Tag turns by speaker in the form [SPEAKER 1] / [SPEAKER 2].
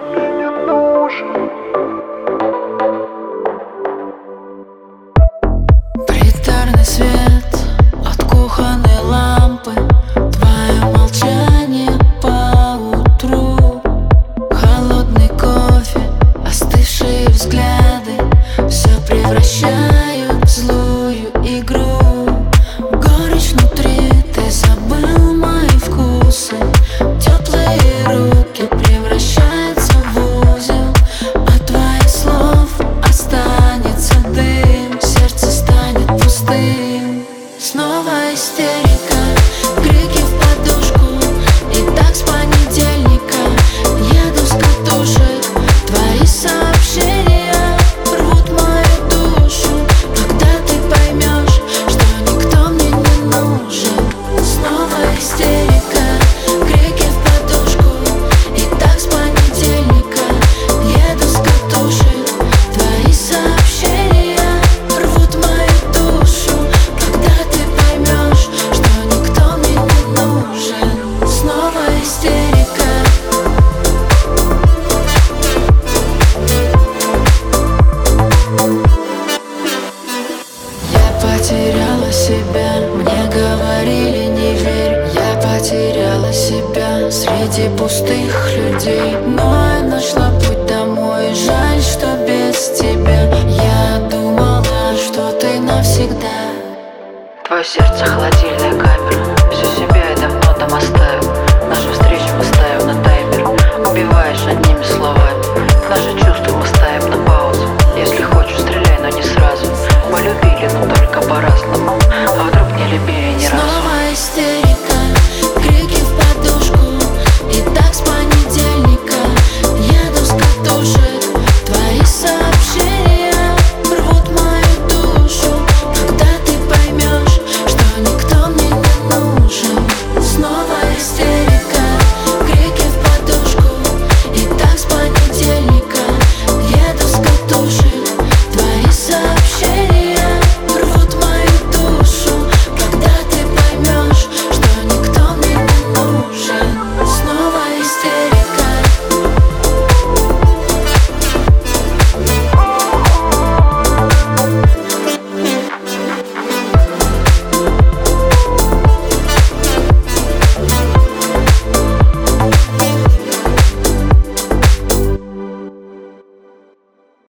[SPEAKER 1] мне
[SPEAKER 2] свет от кухонной лампы. Твое молчание по утру Холодный кофе, остывшие взгляды. Все превращают потеряла себя, мне говорили потеряла себя среди пустых людей. Но я нашла путь домой, жаль, что без тебя. Я думала, что ты навсегда.
[SPEAKER 3] Твое сердце холодильная камера. Все себя я давно там оставил